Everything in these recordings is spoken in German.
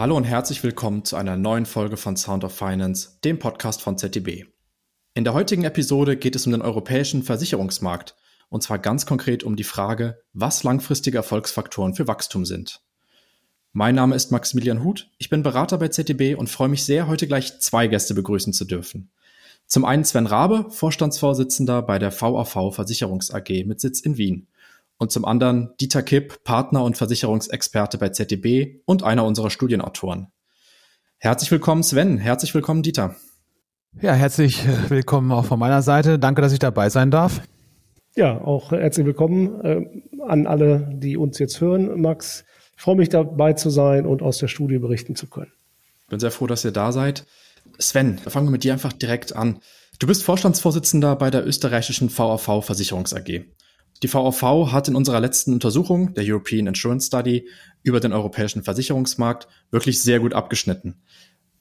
Hallo und herzlich willkommen zu einer neuen Folge von Sound of Finance, dem Podcast von ZDB. In der heutigen Episode geht es um den europäischen Versicherungsmarkt und zwar ganz konkret um die Frage, was langfristige Erfolgsfaktoren für Wachstum sind. Mein Name ist Maximilian Huth, ich bin Berater bei ZDB und freue mich sehr, heute gleich zwei Gäste begrüßen zu dürfen. Zum einen Sven Rabe, Vorstandsvorsitzender bei der VAV Versicherungs AG mit Sitz in Wien. Und zum anderen Dieter Kipp, Partner und Versicherungsexperte bei ZDB und einer unserer Studienautoren. Herzlich willkommen Sven, herzlich willkommen Dieter. Ja, herzlich willkommen auch von meiner Seite. Danke, dass ich dabei sein darf. Ja, auch herzlich willkommen äh, an alle, die uns jetzt hören. Max, ich freue mich dabei zu sein und aus der Studie berichten zu können. Bin sehr froh, dass ihr da seid. Sven, fangen wir mit dir einfach direkt an. Du bist Vorstandsvorsitzender bei der österreichischen VAV Versicherungs AG. Die VAV hat in unserer letzten Untersuchung, der European Insurance Study, über den europäischen Versicherungsmarkt wirklich sehr gut abgeschnitten.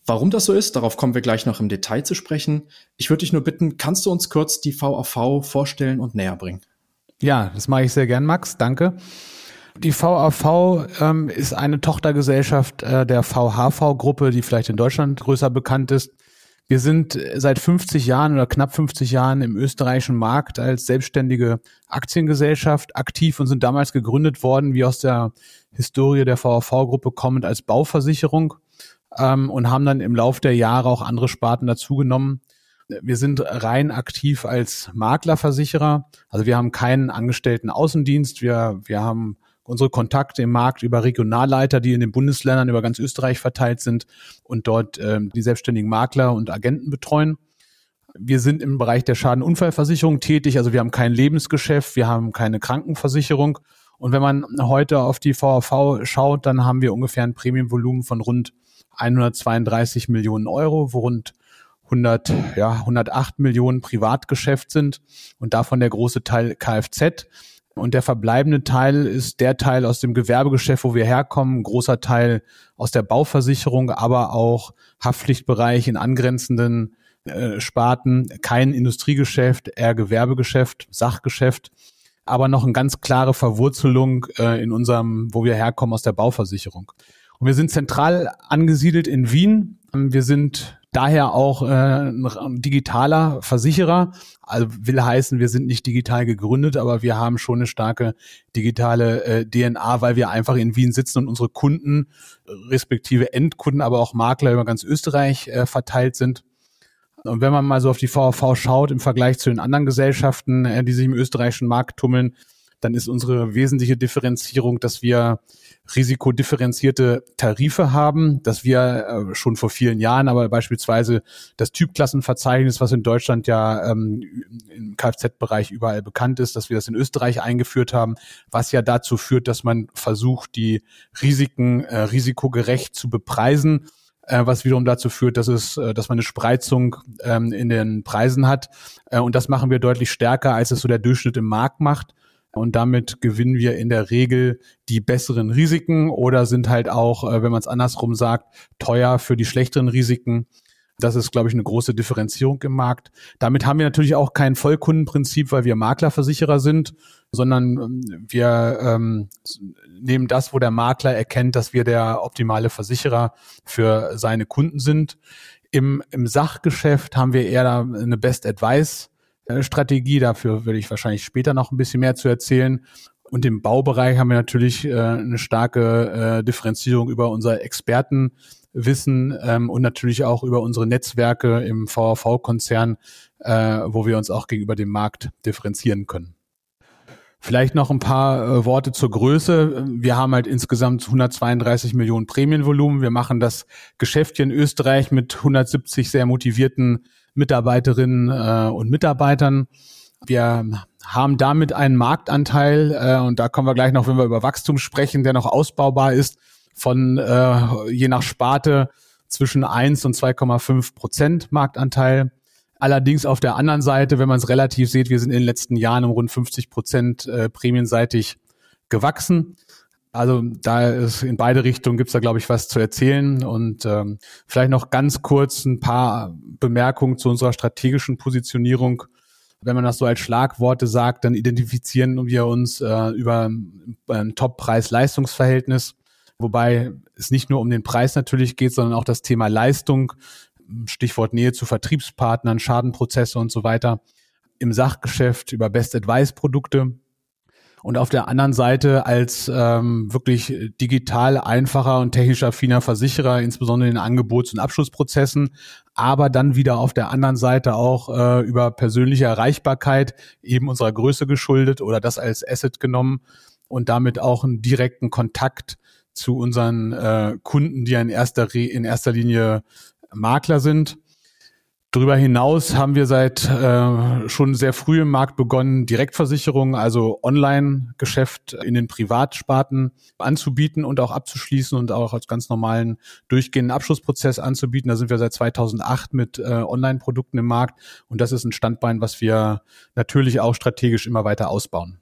Warum das so ist, darauf kommen wir gleich noch im Detail zu sprechen. Ich würde dich nur bitten, kannst du uns kurz die VAV vorstellen und näher bringen? Ja, das mache ich sehr gern, Max. Danke. Die VAV ähm, ist eine Tochtergesellschaft äh, der VHV-Gruppe, die vielleicht in Deutschland größer bekannt ist. Wir sind seit 50 Jahren oder knapp 50 Jahren im österreichischen Markt als selbstständige Aktiengesellschaft aktiv und sind damals gegründet worden, wie aus der Historie der VAV-Gruppe kommend als Bauversicherung ähm, und haben dann im Lauf der Jahre auch andere Sparten dazugenommen. Wir sind rein aktiv als Maklerversicherer. Also wir haben keinen angestellten Außendienst. Wir, wir haben unsere Kontakte im Markt über Regionalleiter, die in den Bundesländern über ganz Österreich verteilt sind und dort ähm, die selbstständigen Makler und Agenten betreuen. Wir sind im Bereich der Schadenunfallversicherung tätig, also wir haben kein Lebensgeschäft, wir haben keine Krankenversicherung. Und wenn man heute auf die VAV schaut, dann haben wir ungefähr ein Prämienvolumen von rund 132 Millionen Euro, wo rund 100, ja, 108 Millionen Privatgeschäft sind und davon der große Teil Kfz. Und der verbleibende Teil ist der Teil aus dem Gewerbegeschäft, wo wir herkommen, ein großer Teil aus der Bauversicherung, aber auch Haftpflichtbereich in angrenzenden äh, Sparten, kein Industriegeschäft, eher Gewerbegeschäft, Sachgeschäft, aber noch eine ganz klare Verwurzelung äh, in unserem, wo wir herkommen, aus der Bauversicherung. Und wir sind zentral angesiedelt in Wien. Wir sind daher auch äh, ein digitaler Versicherer. Also will heißen, wir sind nicht digital gegründet, aber wir haben schon eine starke digitale äh, DNA, weil wir einfach in Wien sitzen und unsere Kunden, respektive Endkunden, aber auch Makler über ganz Österreich äh, verteilt sind. Und wenn man mal so auf die VV schaut im Vergleich zu den anderen Gesellschaften, äh, die sich im österreichischen Markt tummeln, dann ist unsere wesentliche Differenzierung, dass wir risikodifferenzierte Tarife haben, dass wir äh, schon vor vielen Jahren, aber beispielsweise das Typklassenverzeichnis, was in Deutschland ja ähm, im Kfz-Bereich überall bekannt ist, dass wir das in Österreich eingeführt haben, was ja dazu führt, dass man versucht, die Risiken äh, risikogerecht zu bepreisen äh, was wiederum dazu führt, dass es, äh, dass man eine Spreizung ähm, in den Preisen hat. Äh, und das machen wir deutlich stärker, als es so der Durchschnitt im Markt macht. Und damit gewinnen wir in der Regel die besseren Risiken oder sind halt auch, äh, wenn man es andersrum sagt, teuer für die schlechteren Risiken. Das ist, glaube ich, eine große Differenzierung im Markt. Damit haben wir natürlich auch kein Vollkundenprinzip, weil wir Maklerversicherer sind, sondern ähm, wir ähm, nehmen das, wo der Makler erkennt, dass wir der optimale Versicherer für seine Kunden sind. Im, im Sachgeschäft haben wir eher eine Best Advice Strategie. Dafür würde ich wahrscheinlich später noch ein bisschen mehr zu erzählen. Und im Baubereich haben wir natürlich äh, eine starke äh, Differenzierung über unser Expertenwissen ähm, und natürlich auch über unsere Netzwerke im VAV-Konzern, äh, wo wir uns auch gegenüber dem Markt differenzieren können. Vielleicht noch ein paar äh, Worte zur Größe. Wir haben halt insgesamt 132 Millionen Prämienvolumen. Wir machen das Geschäft hier in Österreich mit 170 sehr motivierten Mitarbeiterinnen äh, und Mitarbeitern. Wir haben damit einen Marktanteil, äh, und da kommen wir gleich noch, wenn wir über Wachstum sprechen, der noch ausbaubar ist, von äh, je nach Sparte zwischen 1 und 2,5 Prozent Marktanteil. Allerdings auf der anderen Seite, wenn man es relativ sieht, wir sind in den letzten Jahren um rund 50 Prozent äh, prämienseitig gewachsen. Also da ist in beide Richtungen gibt's da, glaube ich, was zu erzählen. Und ähm, vielleicht noch ganz kurz ein paar Bemerkungen zu unserer strategischen Positionierung. Wenn man das so als Schlagworte sagt, dann identifizieren wir uns äh, über ein Top-Preis-Leistungsverhältnis. wobei es nicht nur um den Preis natürlich geht, sondern auch das Thema Leistung, Stichwort Nähe zu Vertriebspartnern, Schadenprozesse und so weiter, im Sachgeschäft über Best Advice Produkte und auf der anderen Seite als ähm, wirklich digital einfacher und technisch affiner Versicherer, insbesondere in Angebots- und Abschlussprozessen, aber dann wieder auf der anderen Seite auch äh, über persönliche Erreichbarkeit eben unserer Größe geschuldet oder das als Asset genommen und damit auch einen direkten Kontakt zu unseren äh, Kunden, die in erster, in erster Linie Makler sind Darüber hinaus haben wir seit äh, schon sehr früh im Markt begonnen, Direktversicherungen, also Online-Geschäft in den Privatsparten anzubieten und auch abzuschließen und auch als ganz normalen durchgehenden Abschlussprozess anzubieten. Da sind wir seit 2008 mit äh, Online-Produkten im Markt und das ist ein Standbein, was wir natürlich auch strategisch immer weiter ausbauen.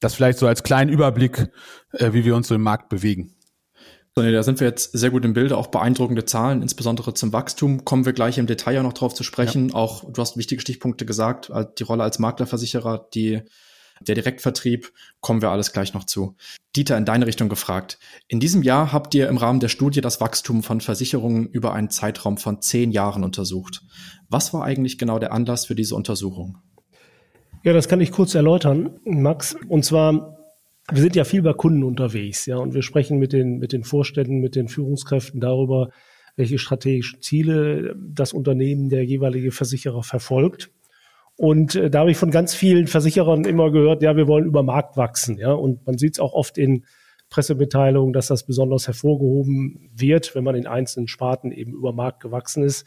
Das vielleicht so als kleinen Überblick, äh, wie wir uns so im Markt bewegen. So, nee, da sind wir jetzt sehr gut im Bilde, auch beeindruckende Zahlen, insbesondere zum Wachstum. Kommen wir gleich im Detail ja noch drauf zu sprechen. Ja. Auch du hast wichtige Stichpunkte gesagt, die Rolle als Maklerversicherer, die, der Direktvertrieb, kommen wir alles gleich noch zu. Dieter, in deine Richtung gefragt. In diesem Jahr habt ihr im Rahmen der Studie das Wachstum von Versicherungen über einen Zeitraum von zehn Jahren untersucht. Was war eigentlich genau der Anlass für diese Untersuchung? Ja, das kann ich kurz erläutern, Max. Und zwar wir sind ja viel bei Kunden unterwegs, ja, und wir sprechen mit den, mit den Vorständen, mit den Führungskräften darüber, welche strategischen Ziele das Unternehmen, der jeweilige Versicherer verfolgt. Und äh, da habe ich von ganz vielen Versicherern immer gehört, ja, wir wollen über Markt wachsen, ja, und man sieht es auch oft in Pressemitteilungen, dass das besonders hervorgehoben wird, wenn man in einzelnen Sparten eben über Markt gewachsen ist.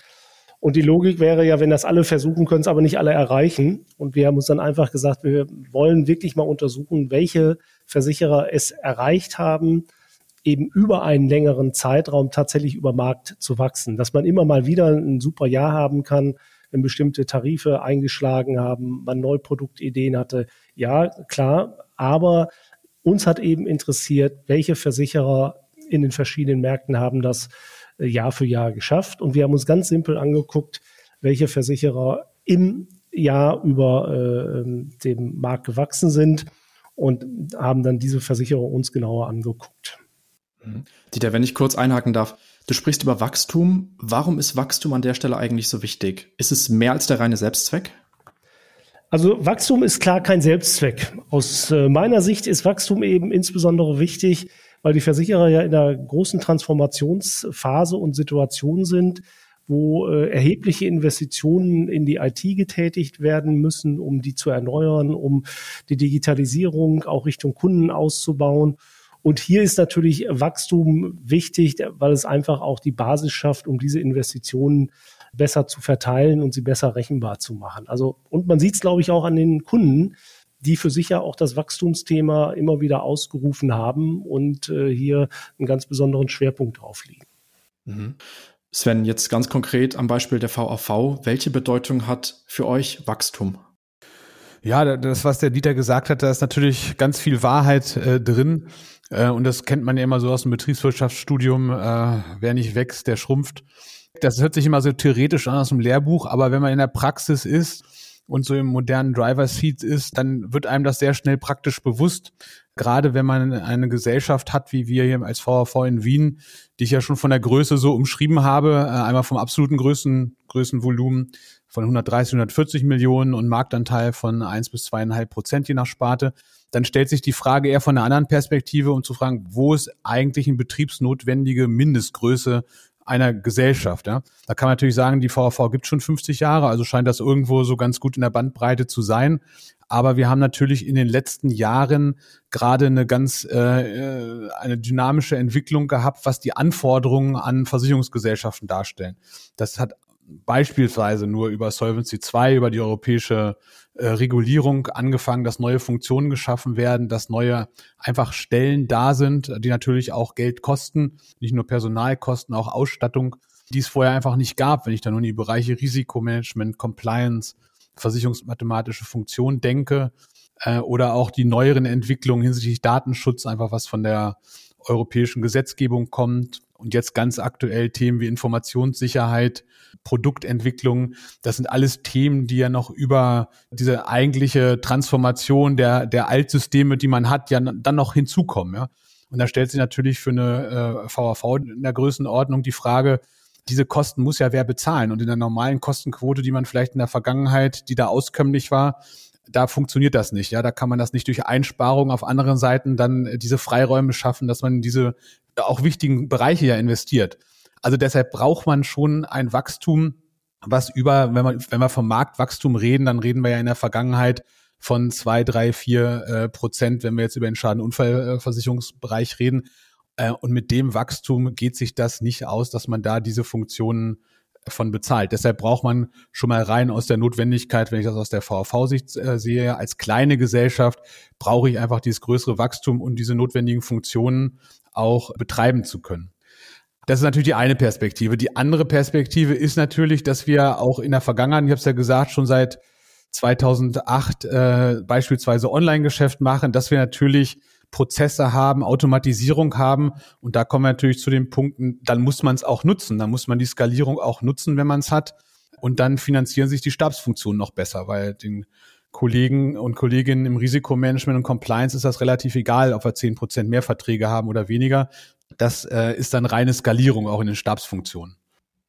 Und die Logik wäre ja, wenn das alle versuchen, können es aber nicht alle erreichen. Und wir haben uns dann einfach gesagt, wir wollen wirklich mal untersuchen, welche Versicherer es erreicht haben, eben über einen längeren Zeitraum tatsächlich über Markt zu wachsen. Dass man immer mal wieder ein super Jahr haben kann, wenn bestimmte Tarife eingeschlagen haben, man neue Produktideen hatte. Ja, klar. Aber uns hat eben interessiert, welche Versicherer in den verschiedenen Märkten haben das Jahr für Jahr geschafft. Und wir haben uns ganz simpel angeguckt, welche Versicherer im Jahr über äh, dem Markt gewachsen sind und haben dann diese Versicherer uns genauer angeguckt. Mhm. Dieter, wenn ich kurz einhaken darf, du sprichst über Wachstum. Warum ist Wachstum an der Stelle eigentlich so wichtig? Ist es mehr als der reine Selbstzweck? Also Wachstum ist klar kein Selbstzweck. Aus äh, meiner Sicht ist Wachstum eben insbesondere wichtig, weil die Versicherer ja in einer großen Transformationsphase und Situation sind, wo äh, erhebliche Investitionen in die IT getätigt werden müssen, um die zu erneuern, um die Digitalisierung auch Richtung Kunden auszubauen. Und hier ist natürlich Wachstum wichtig, weil es einfach auch die Basis schafft, um diese Investitionen besser zu verteilen und sie besser rechenbar zu machen. Also, und man sieht es, glaube ich, auch an den Kunden, die für sich ja auch das Wachstumsthema immer wieder ausgerufen haben und äh, hier einen ganz besonderen Schwerpunkt drauf liegen. Mhm. Sven, jetzt ganz konkret am Beispiel der VAV, welche Bedeutung hat für euch Wachstum? Ja, das, was der Dieter gesagt hat, da ist natürlich ganz viel Wahrheit äh, drin. Äh, und das kennt man ja immer so aus dem Betriebswirtschaftsstudium. Äh, wer nicht wächst, der schrumpft. Das hört sich immer so theoretisch an aus dem Lehrbuch, aber wenn man in der Praxis ist, und so im modernen Driver Seat ist, dann wird einem das sehr schnell praktisch bewusst. Gerade wenn man eine Gesellschaft hat, wie wir hier als VHV in Wien, die ich ja schon von der Größe so umschrieben habe, äh, einmal vom absoluten Größen, Größenvolumen von 130, 140 Millionen und Marktanteil von 1 bis 2,5 Prozent je nach Sparte, dann stellt sich die Frage eher von einer anderen Perspektive, um zu fragen, wo ist eigentlich eine betriebsnotwendige Mindestgröße einer Gesellschaft. Ja. Da kann man natürlich sagen, die VV gibt schon 50 Jahre, also scheint das irgendwo so ganz gut in der Bandbreite zu sein. Aber wir haben natürlich in den letzten Jahren gerade eine ganz äh, äh eine dynamische Entwicklung gehabt, was die Anforderungen an Versicherungsgesellschaften darstellen. Das hat beispielsweise nur über Solvency 2, über die europäische äh, Regulierung angefangen, dass neue Funktionen geschaffen werden, dass neue einfach Stellen da sind, die natürlich auch Geld kosten, nicht nur Personalkosten, auch Ausstattung, die es vorher einfach nicht gab, wenn ich da nur in die Bereiche Risikomanagement, Compliance, versicherungsmathematische Funktion denke äh, oder auch die neueren Entwicklungen hinsichtlich Datenschutz, einfach was von der europäischen Gesetzgebung kommt, und jetzt ganz aktuell Themen wie Informationssicherheit, Produktentwicklung. Das sind alles Themen, die ja noch über diese eigentliche Transformation der, der Altsysteme, die man hat, ja dann noch hinzukommen. Ja. Und da stellt sich natürlich für eine äh, VAV in der Größenordnung die Frage, diese Kosten muss ja wer bezahlen. Und in der normalen Kostenquote, die man vielleicht in der Vergangenheit, die da auskömmlich war, da funktioniert das nicht. Ja, da kann man das nicht durch Einsparungen auf anderen Seiten dann diese Freiräume schaffen, dass man in diese auch wichtigen Bereiche ja investiert. Also deshalb braucht man schon ein Wachstum, was über, wenn man, wenn wir vom Marktwachstum reden, dann reden wir ja in der Vergangenheit von zwei, drei, vier äh, Prozent, wenn wir jetzt über den Schadenunfallversicherungsbereich reden. Äh, und mit dem Wachstum geht sich das nicht aus, dass man da diese Funktionen von bezahlt. Deshalb braucht man schon mal rein aus der Notwendigkeit, wenn ich das aus der VV-Sicht äh, sehe, als kleine Gesellschaft brauche ich einfach dieses größere Wachstum und diese notwendigen Funktionen auch betreiben zu können. Das ist natürlich die eine Perspektive. Die andere Perspektive ist natürlich, dass wir auch in der Vergangenheit, ich habe es ja gesagt, schon seit 2008 äh, beispielsweise Online-Geschäft machen, dass wir natürlich Prozesse haben, Automatisierung haben. Und da kommen wir natürlich zu den Punkten, dann muss man es auch nutzen. Dann muss man die Skalierung auch nutzen, wenn man es hat. Und dann finanzieren sich die Stabsfunktionen noch besser, weil den Kollegen und Kolleginnen im Risikomanagement und Compliance ist das relativ egal, ob wir zehn Prozent mehr Verträge haben oder weniger. Das äh, ist dann reine Skalierung auch in den Stabsfunktionen.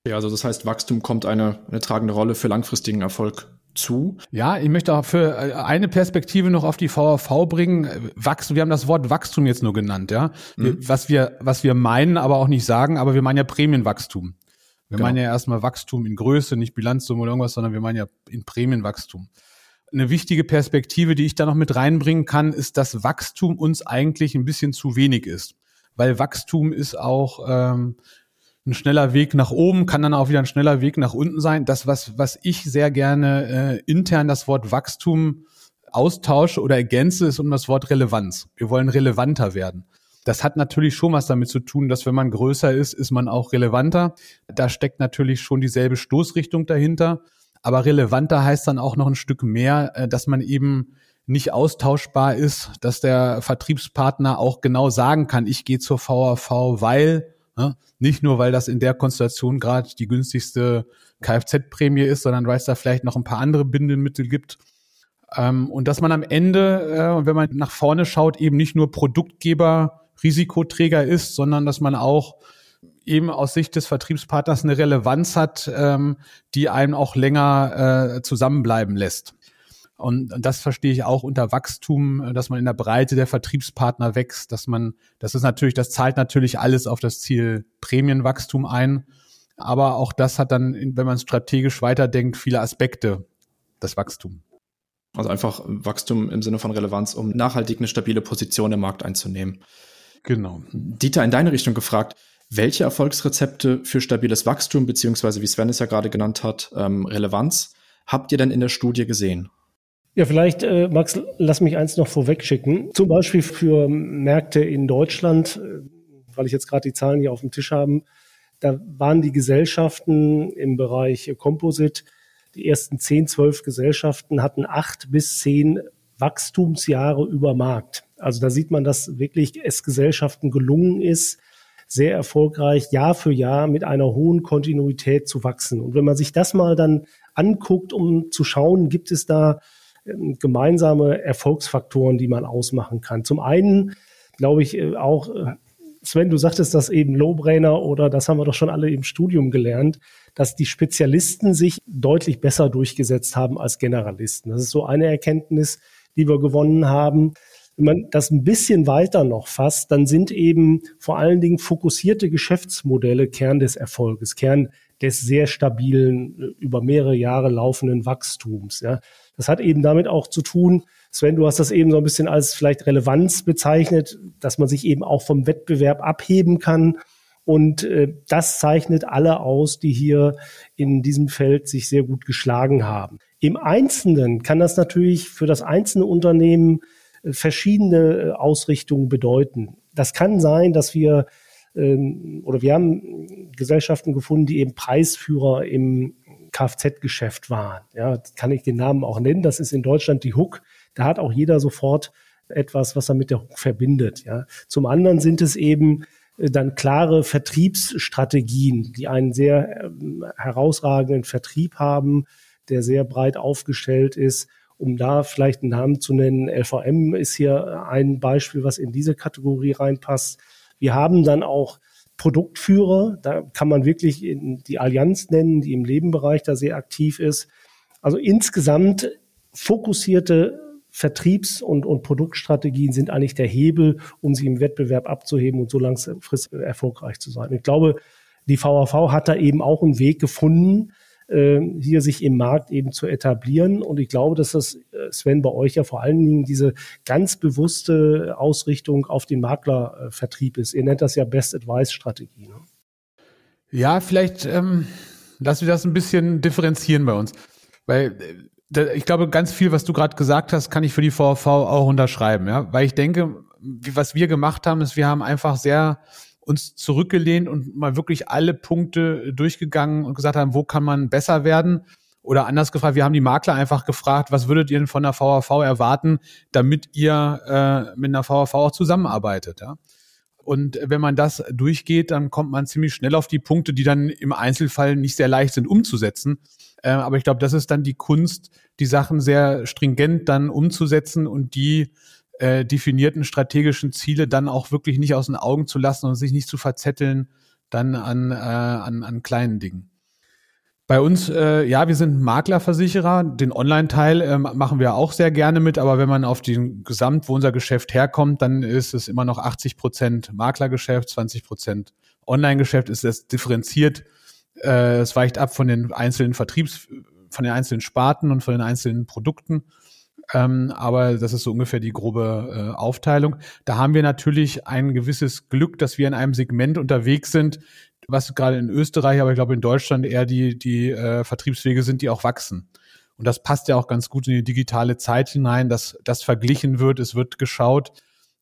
Ja, also das heißt, Wachstum kommt eine, eine tragende Rolle für langfristigen Erfolg zu. Ja, ich möchte auch für äh, eine Perspektive noch auf die VAV bringen. Wachstum, wir haben das Wort Wachstum jetzt nur genannt, ja. Mhm. Was wir, was wir meinen, aber auch nicht sagen, aber wir meinen ja Prämienwachstum. Wir genau. meinen ja erstmal Wachstum in Größe, nicht Bilanzsumme oder irgendwas, sondern wir meinen ja in Prämienwachstum. Eine wichtige Perspektive, die ich da noch mit reinbringen kann, ist, dass Wachstum uns eigentlich ein bisschen zu wenig ist. Weil Wachstum ist auch ähm, ein schneller Weg nach oben, kann dann auch wieder ein schneller Weg nach unten sein. Das, was, was ich sehr gerne äh, intern das Wort Wachstum austausche oder ergänze, ist um das Wort Relevanz. Wir wollen relevanter werden. Das hat natürlich schon was damit zu tun, dass wenn man größer ist, ist man auch relevanter. Da steckt natürlich schon dieselbe Stoßrichtung dahinter. Aber relevanter heißt dann auch noch ein Stück mehr, äh, dass man eben nicht austauschbar ist, dass der Vertriebspartner auch genau sagen kann, ich gehe zur VAV, weil Ne? Nicht nur, weil das in der Konstellation gerade die günstigste Kfz-Prämie ist, sondern weil es da vielleicht noch ein paar andere Bindemittel gibt. Ähm, und dass man am Ende, äh, wenn man nach vorne schaut, eben nicht nur Produktgeber, Risikoträger ist, sondern dass man auch eben aus Sicht des Vertriebspartners eine Relevanz hat, ähm, die einem auch länger äh, zusammenbleiben lässt. Und das verstehe ich auch unter Wachstum, äh, dass man in der Breite der Vertriebspartner wächst, dass man, das ist natürlich, das zahlt natürlich alles auf das Ziel Prämienwachstum ein. Aber auch das hat dann, wenn man strategisch weiterdenkt, viele Aspekte, das Wachstum. Also einfach Wachstum im Sinne von Relevanz, um nachhaltig eine stabile Position im Markt einzunehmen. Genau. Dieter, in deine Richtung gefragt, welche Erfolgsrezepte für stabiles Wachstum, beziehungsweise wie Sven es ja gerade genannt hat, ähm, Relevanz, habt ihr denn in der Studie gesehen? Ja, vielleicht, äh, Max, lass mich eins noch vorweg schicken. Zum Beispiel für Märkte in Deutschland, äh, weil ich jetzt gerade die Zahlen hier auf dem Tisch habe, da waren die Gesellschaften im Bereich Composite, die ersten zehn, zwölf Gesellschaften hatten acht bis zehn Wachstumsjahre über Markt. Also da sieht man, dass wirklich es Gesellschaften gelungen ist, sehr erfolgreich Jahr für Jahr mit einer hohen Kontinuität zu wachsen. Und wenn man sich das mal dann anguckt, um zu schauen, gibt es da gemeinsame Erfolgsfaktoren, die man ausmachen kann. Zum einen glaube ich äh, auch, äh, Sven, du sagtest das eben Lowbrainer oder das haben wir doch schon alle im Studium gelernt, dass die Spezialisten sich deutlich besser durchgesetzt haben als Generalisten. Das ist so eine Erkenntnis, die wir gewonnen haben. Wenn man das ein bisschen weiter noch fasst, dann sind eben vor allen Dingen fokussierte Geschäftsmodelle Kern des Erfolges, Kern des sehr stabilen, äh, über mehrere Jahre laufenden Wachstums. Ja. Das hat eben damit auch zu tun, Sven, du hast das eben so ein bisschen als vielleicht Relevanz bezeichnet, dass man sich eben auch vom Wettbewerb abheben kann. Und äh, das zeichnet alle aus, die hier in diesem Feld sich sehr gut geschlagen haben. Im Einzelnen kann das natürlich für das einzelne Unternehmen äh, verschiedene äh, Ausrichtungen bedeuten. Das kann sein, dass wir ähm, oder wir haben Gesellschaften gefunden, die eben Preisführer im Kfz-Geschäft waren. Ja, kann ich den Namen auch nennen. Das ist in Deutschland die Hook. Da hat auch jeder sofort etwas, was er mit der Hook verbindet. Ja. Zum anderen sind es eben äh, dann klare Vertriebsstrategien, die einen sehr ähm, herausragenden Vertrieb haben, der sehr breit aufgestellt ist Um da vielleicht einen Namen zu nennen, LVM ist hier ein Beispiel, was in diese Kategorie reinpasst. Wir haben dann auch Produktführer, da kann man wirklich die Allianz nennen, die im Lebenbereich da sehr aktiv ist. Also insgesamt fokussierte Vertriebs- und, und Produktstrategien sind eigentlich der Hebel, um sie im Wettbewerb abzuheben und so langfristig erfolgreich zu sein. Ich glaube, die VAV hat da eben auch einen Weg gefunden, hier sich im Markt eben zu etablieren. Und ich glaube, dass das, äh, Sven, bei euch ja vor allen Dingen diese ganz bewusste Ausrichtung auf den Maklervertrieb ist. Ihr nennt das ja Best Advice Strategie. Ne? Ja, vielleicht ähm, lassen wir das ein bisschen differenzieren bei uns. Weil äh, ich glaube, ganz viel, was du gerade gesagt hast, kann ich für die VV auch unterschreiben, ja. Weil ich denke, was wir gemacht haben, ist, wir haben einfach sehr uns zurückgelehnt und mal wirklich alle Punkte durchgegangen und gesagt haben, wo kann man besser werden? Oder anders gefragt, wir haben die Makler einfach gefragt, was würdet ihr denn von der VHV erwarten, damit ihr äh, mit einer VHV auch zusammenarbeitet? Ja? Und wenn man das durchgeht, dann kommt man ziemlich schnell auf die Punkte, die dann im Einzelfall nicht sehr leicht sind umzusetzen. Äh, aber ich glaube, das ist dann die Kunst, die Sachen sehr stringent dann umzusetzen und die äh, definierten strategischen Ziele dann auch wirklich nicht aus den Augen zu lassen und sich nicht zu verzetteln dann an, äh, an, an kleinen Dingen. Bei uns, äh, ja, wir sind Maklerversicherer. Den Online-Teil äh, machen wir auch sehr gerne mit, aber wenn man auf den Gesamt, wo unser Geschäft herkommt, dann ist es immer noch 80 Prozent Maklergeschäft, 20 Prozent Online-Geschäft, ist das differenziert. Äh, es weicht ab von den einzelnen Vertriebs, von den einzelnen Sparten und von den einzelnen Produkten. Ähm, aber das ist so ungefähr die grobe äh, Aufteilung. Da haben wir natürlich ein gewisses Glück, dass wir in einem Segment unterwegs sind, was gerade in Österreich, aber ich glaube in Deutschland eher die, die äh, Vertriebswege sind, die auch wachsen. Und das passt ja auch ganz gut in die digitale Zeit hinein, dass das verglichen wird, es wird geschaut,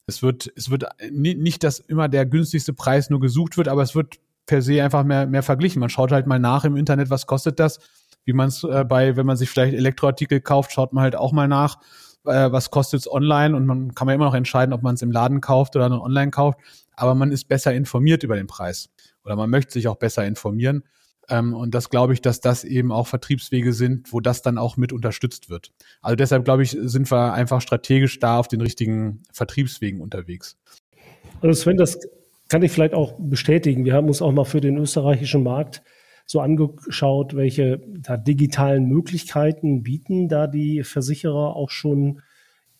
es wird, es wird nicht, dass immer der günstigste Preis nur gesucht wird, aber es wird per se einfach mehr, mehr verglichen. Man schaut halt mal nach im Internet, was kostet das wie man es äh, bei, wenn man sich vielleicht Elektroartikel kauft, schaut man halt auch mal nach, äh, was kostet es online und man kann man immer noch entscheiden, ob man es im Laden kauft oder dann online kauft, aber man ist besser informiert über den Preis oder man möchte sich auch besser informieren. Ähm, und das glaube ich, dass das eben auch Vertriebswege sind, wo das dann auch mit unterstützt wird. Also deshalb glaube ich, sind wir einfach strategisch da auf den richtigen Vertriebswegen unterwegs. Also Sven, das kann ich vielleicht auch bestätigen. Wir haben uns auch mal für den österreichischen Markt so angeschaut, welche da digitalen Möglichkeiten bieten da die Versicherer auch schon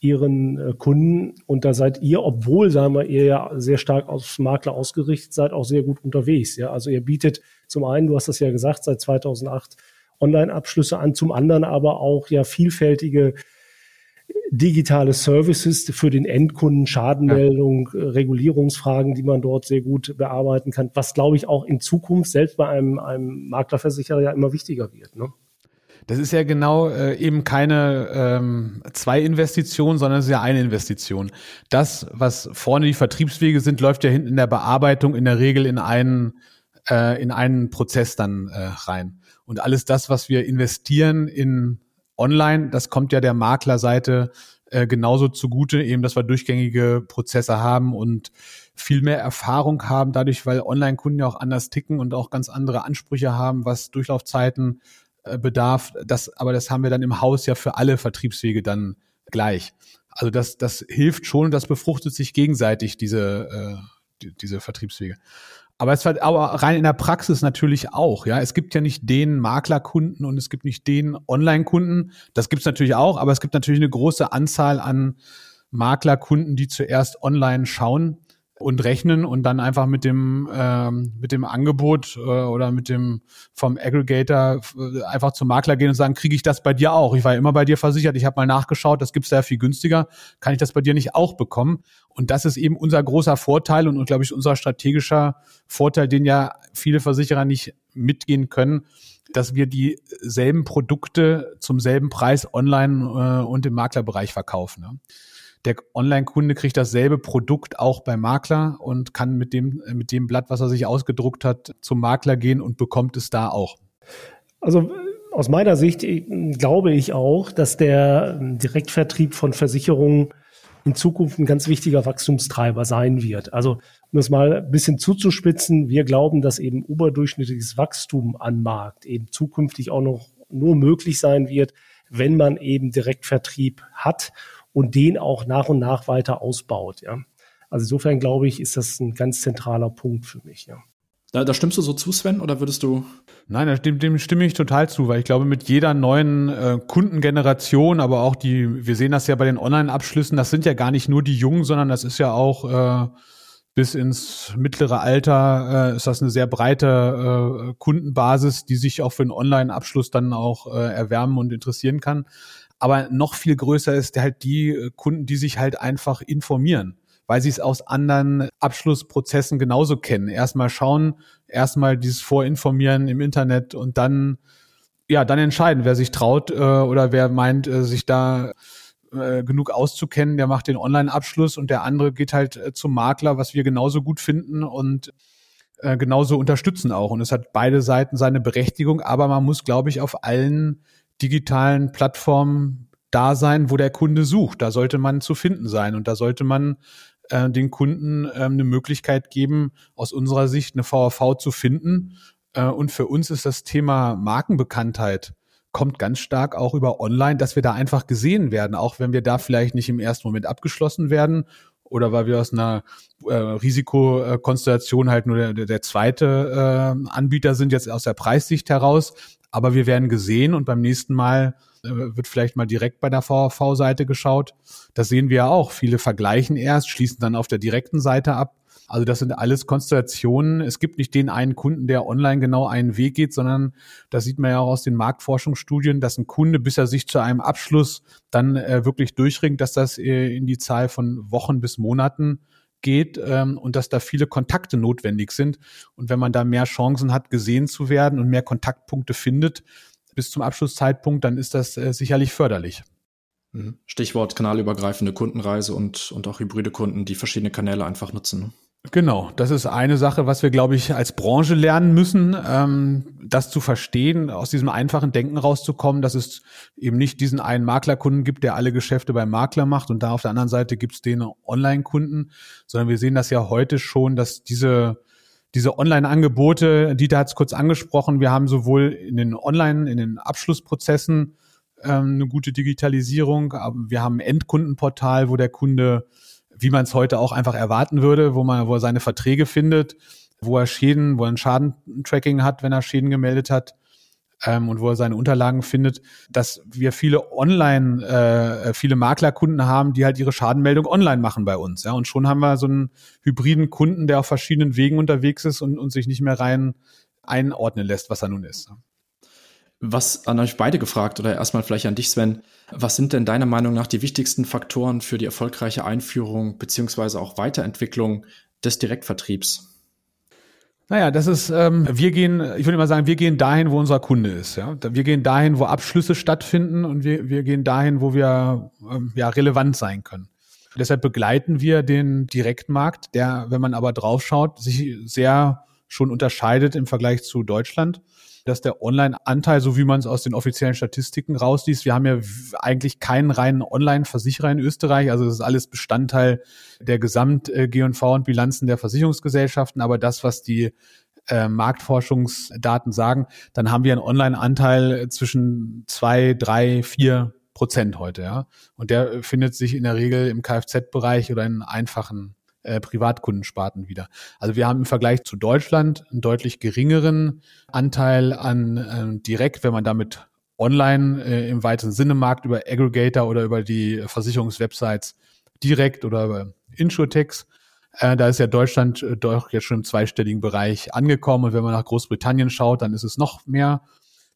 ihren äh, Kunden. Und da seid ihr, obwohl, sagen wir, ihr ja sehr stark aufs Makler ausgerichtet seid, auch sehr gut unterwegs. Ja, also ihr bietet zum einen, du hast das ja gesagt, seit 2008 Online-Abschlüsse an, zum anderen aber auch ja vielfältige digitale Services für den Endkunden, Schadenmeldung, ja. Äh, Regulierungsfragen, die man dort sehr gut bearbeiten kann, was glaube ich auch in Zukunft selbst bei einem, einem Maklerversicherer ja immer wichtiger wird. Ne? Das ist ja genau äh, eben keine ähm, zwei Investitionen, sondern es ist ja eine Investition. Das, was vorne die Vertriebswege sind, läuft ja hinten in der Bearbeitung in der Regel in einen, äh, in einen Prozess dann äh, rein. Und alles das, was wir investieren in online, das kommt ja der Maklerseite äh, genauso zugute, eben, dass wir durchgängige Prozesse haben und viel mehr Erfahrung haben, dadurch, weil Online-Kunden ja auch anders ticken und auch ganz andere Ansprüche haben, was Durchlaufzeiten äh, bedarf. Das, aber das haben wir dann im Haus ja für alle Vertriebswege dann gleich. Also das, das hilft schon, das befruchtet sich gegenseitig, diese, äh, die, diese Vertriebswege. Aber es war aber rein in der Praxis natürlich auch, ja. Es gibt ja nicht den Maklerkunden und es gibt nicht den Online-Kunden. Das gibt es natürlich auch, aber es gibt natürlich eine große Anzahl an Maklerkunden, die zuerst online schauen und rechnen und dann einfach mit dem ähm, mit dem Angebot äh, oder mit dem vom Aggregator äh, einfach zum Makler gehen und sagen, kriege ich das bei dir auch? Ich war ja immer bei dir versichert, ich habe mal nachgeschaut, das gibt's ja viel günstiger, kann ich das bei dir nicht auch bekommen? Und das ist eben unser großer Vorteil und, und glaube ich unser strategischer Vorteil, den ja viele Versicherer nicht mitgehen können, dass wir dieselben Produkte zum selben Preis online äh, und im Maklerbereich verkaufen. Ne? Der Online-Kunde kriegt dasselbe Produkt auch beim Makler und kann mit dem, mit dem Blatt, was er sich ausgedruckt hat, zum Makler gehen und bekommt es da auch. Also aus meiner Sicht glaube ich auch, dass der Direktvertrieb von Versicherungen in Zukunft ein ganz wichtiger Wachstumstreiber sein wird. Also um das mal ein bisschen zuzuspitzen, wir glauben, dass eben überdurchschnittliches Wachstum an Markt eben zukünftig auch noch nur möglich sein wird, wenn man eben Direktvertrieb hat und den auch nach und nach weiter ausbaut. Ja. Also insofern glaube ich, ist das ein ganz zentraler Punkt für mich. Ja. Da, da stimmst du so zu, Sven, oder würdest du? Nein, dem, dem stimme ich total zu, weil ich glaube, mit jeder neuen äh, Kundengeneration, aber auch die, wir sehen das ja bei den Online-Abschlüssen, das sind ja gar nicht nur die Jungen, sondern das ist ja auch äh, bis ins mittlere Alter äh, ist das eine sehr breite äh, Kundenbasis, die sich auch für einen Online-Abschluss dann auch äh, erwärmen und interessieren kann. Aber noch viel größer ist halt die äh, Kunden, die sich halt einfach informieren weil sie es aus anderen Abschlussprozessen genauso kennen. Erstmal schauen, erstmal dieses Vorinformieren im Internet und dann, ja, dann entscheiden, wer sich traut äh, oder wer meint, äh, sich da genug auszukennen, der macht den Online-Abschluss und der andere geht halt zum Makler, was wir genauso gut finden und genauso unterstützen auch. Und es hat beide Seiten seine Berechtigung, aber man muss, glaube ich, auf allen digitalen Plattformen da sein, wo der Kunde sucht. Da sollte man zu finden sein und da sollte man äh, den Kunden äh, eine Möglichkeit geben, aus unserer Sicht eine VAV zu finden. Äh, und für uns ist das Thema Markenbekanntheit kommt ganz stark auch über Online, dass wir da einfach gesehen werden, auch wenn wir da vielleicht nicht im ersten Moment abgeschlossen werden oder weil wir aus einer äh, Risikokonstellation halt nur der, der zweite äh, Anbieter sind, jetzt aus der Preissicht heraus. Aber wir werden gesehen und beim nächsten Mal äh, wird vielleicht mal direkt bei der VV-Seite geschaut. Das sehen wir ja auch. Viele vergleichen erst, schließen dann auf der direkten Seite ab. Also das sind alles Konstellationen. Es gibt nicht den einen Kunden, der online genau einen Weg geht, sondern das sieht man ja auch aus den Marktforschungsstudien, dass ein Kunde, bis er sich zu einem Abschluss dann äh, wirklich durchringt, dass das äh, in die Zahl von Wochen bis Monaten geht ähm, und dass da viele Kontakte notwendig sind. Und wenn man da mehr Chancen hat, gesehen zu werden und mehr Kontaktpunkte findet bis zum Abschlusszeitpunkt, dann ist das äh, sicherlich förderlich. Mhm. Stichwort kanalübergreifende Kundenreise und, und auch hybride Kunden, die verschiedene Kanäle einfach nutzen. Genau, das ist eine Sache, was wir, glaube ich, als Branche lernen müssen, ähm, das zu verstehen, aus diesem einfachen Denken rauszukommen, dass es eben nicht diesen einen Maklerkunden gibt, der alle Geschäfte beim Makler macht und da auf der anderen Seite gibt es den Online-Kunden, sondern wir sehen das ja heute schon, dass diese diese Online-Angebote, Dieter hat es kurz angesprochen, wir haben sowohl in den Online, in den Abschlussprozessen ähm, eine gute Digitalisierung, aber wir haben ein Endkundenportal, wo der Kunde wie man es heute auch einfach erwarten würde, wo man, wo er seine Verträge findet, wo er Schäden, wo er ein Schadentracking hat, wenn er Schäden gemeldet hat ähm, und wo er seine Unterlagen findet, dass wir viele Online, äh, viele Maklerkunden haben, die halt ihre Schadenmeldung online machen bei uns. Ja, und schon haben wir so einen hybriden Kunden, der auf verschiedenen Wegen unterwegs ist und, und sich nicht mehr rein einordnen lässt, was er nun ist. Was an euch beide gefragt oder erstmal vielleicht an dich, Sven. Was sind denn deiner Meinung nach die wichtigsten Faktoren für die erfolgreiche Einführung beziehungsweise auch Weiterentwicklung des Direktvertriebs? Naja, das ist, ähm, wir gehen, ich würde mal sagen, wir gehen dahin, wo unser Kunde ist. Ja? Wir gehen dahin, wo Abschlüsse stattfinden und wir, wir gehen dahin, wo wir ähm, ja, relevant sein können. Deshalb begleiten wir den Direktmarkt, der, wenn man aber draufschaut, sich sehr schon unterscheidet im Vergleich zu Deutschland dass der Online-Anteil, so wie man es aus den offiziellen Statistiken rausliest, wir haben ja eigentlich keinen reinen Online-Versicherer in Österreich, also das ist alles Bestandteil der Gesamt-G&V und Bilanzen der Versicherungsgesellschaften, aber das, was die äh, Marktforschungsdaten sagen, dann haben wir einen Online-Anteil zwischen zwei, drei, vier Prozent heute, ja. Und der findet sich in der Regel im Kfz-Bereich oder in einfachen äh, Privatkundensparten wieder. Also wir haben im Vergleich zu Deutschland einen deutlich geringeren Anteil an äh, direkt, wenn man damit online äh, im weiteren Sinne Markt über Aggregator oder über die Versicherungswebsites direkt oder über Insurtechs. Äh, da ist ja Deutschland äh, doch jetzt schon im zweistelligen Bereich angekommen. Und wenn man nach Großbritannien schaut, dann ist es noch mehr.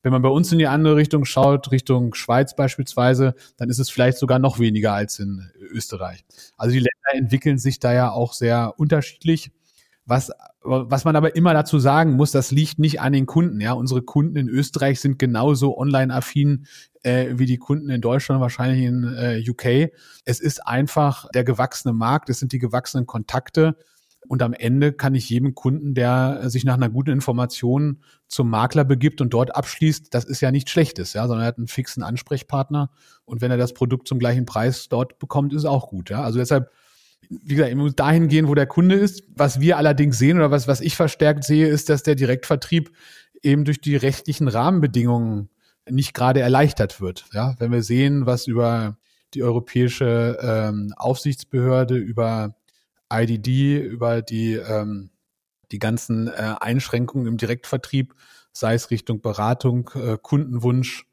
Wenn man bei uns in die andere Richtung schaut, Richtung Schweiz beispielsweise, dann ist es vielleicht sogar noch weniger als in Österreich. Also die Länder entwickeln sich da ja auch sehr unterschiedlich. Was, was man aber immer dazu sagen muss, das liegt nicht an den Kunden. Ja, unsere Kunden in Österreich sind genauso online-affin äh, wie die Kunden in Deutschland, wahrscheinlich in äh, UK. Es ist einfach der gewachsene Markt, es sind die gewachsenen Kontakte. Und am Ende kann ich jedem Kunden, der sich nach einer guten Information zum Makler begibt und dort abschließt, das ist ja nichts Schlechtes, ja, sondern er hat einen fixen Ansprechpartner. Und wenn er das Produkt zum gleichen Preis dort bekommt, ist es auch gut, ja. Also deshalb, wie gesagt, muss dahin gehen, wo der Kunde ist. Was wir allerdings sehen oder was, was ich verstärkt sehe, ist, dass der Direktvertrieb eben durch die rechtlichen Rahmenbedingungen nicht gerade erleichtert wird. Ja, wenn wir sehen, was über die europäische ähm, Aufsichtsbehörde, über IDD, über die ähm, die ganzen äh, Einschränkungen im Direktvertrieb, sei es Richtung Beratung, äh, Kundenwunsch,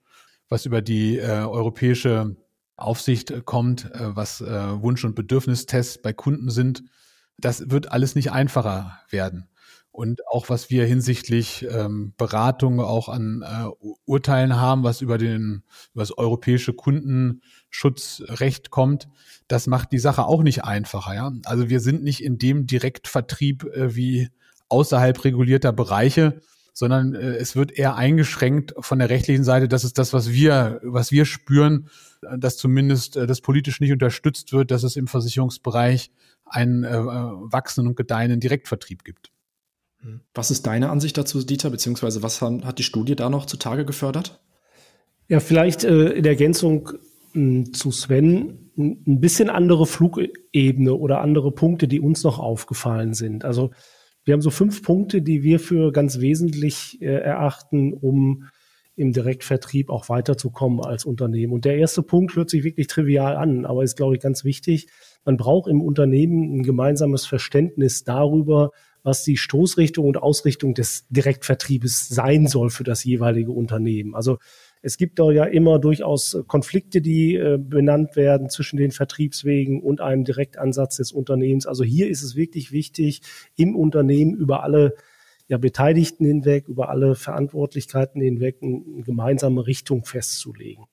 was über die äh, europäische Aufsicht kommt, äh, was äh, Wunsch- und Bedürfnistests bei Kunden sind, das wird alles nicht einfacher werden. Und auch was wir hinsichtlich ähm, Beratung auch an äh, Urteilen haben, was über den das europäische Kundenschutzrecht kommt, das macht die Sache auch nicht einfacher. Ja? Also wir sind nicht in dem Direktvertrieb äh, wie außerhalb regulierter Bereiche, sondern äh, es wird eher eingeschränkt von der rechtlichen Seite. Das ist das, was wir, was wir spüren, dass zumindest äh, das politisch nicht unterstützt wird, dass es im Versicherungsbereich einen äh, wachsenden und gedeihenden Direktvertrieb gibt. Was ist deine Ansicht dazu, Dieter, beziehungsweise was hat die Studie da noch zutage gefördert? Ja, vielleicht äh, in Ergänzung mh, hm, zu Sven ein bisschen andere Flugebene oder andere Punkte, die uns noch aufgefallen sind. Also wir haben so fünf Punkte, die wir für ganz wesentlich äh, erachten, um im Direktvertrieb auch weiterzukommen als Unternehmen. Und der erste Punkt hört sich wirklich trivial an, aber ist, glaube ich, ganz wichtig. Man braucht im Unternehmen ein gemeinsames Verständnis darüber, was die Stoßrichtung und Ausrichtung des Direktvertriebes sein soll für das jeweilige Unternehmen. Also es gibt da ja immer durchaus Konflikte, die äh, benannt werden zwischen den Vertriebswegen und einem Direktansatz des Unternehmens. Also hier ist es wirklich wichtig, im Unternehmen über alle ja, Beteiligten hinweg, über alle Verantwortlichkeiten hinweg eine gemeinsame Richtung festzulegen.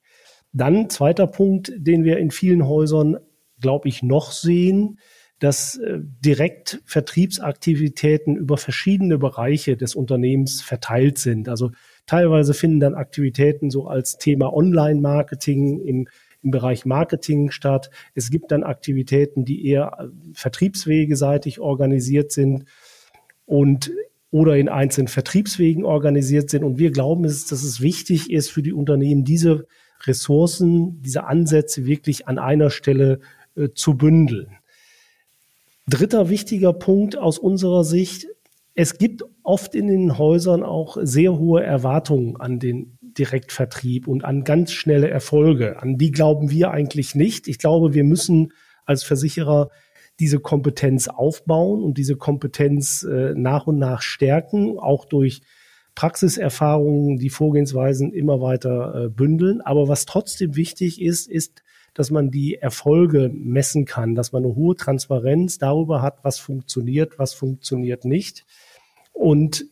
Dann zweiter Punkt, den wir in vielen Häusern, glaube ich, noch sehen, dass äh, direkt Vertriebsaktivitäten über verschiedene Bereiche des Unternehmens verteilt sind. Also Teilweise finden dann Aktivitäten so als Thema Online-Marketing im, im Bereich Marketing statt. Es gibt dann Aktivitäten, die eher äh, vertriebswegeseitig organisiert sind und oder in einzelnen Vertriebswegen organisiert sind. Und wir glauben, dass es wichtig ist für die Unternehmen, diese Ressourcen, diese Ansätze wirklich an einer Stelle äh, zu bündeln. Dritter wichtiger Punkt aus unserer Sicht, es gibt oft in den Häusern auch sehr hohe Erwartungen an den Direktvertrieb und an ganz schnelle Erfolge. An die glauben wir eigentlich nicht. Ich glaube, wir müssen als Versicherer diese Kompetenz aufbauen und diese Kompetenz äh, nach und nach stärken, auch durch Praxiserfahrungen, die Vorgehensweisen immer weiter äh, bündeln. Aber was trotzdem wichtig ist, ist, dass man die Erfolge messen kann, dass man eine hohe Transparenz darüber hat, was funktioniert, was funktioniert nicht. Und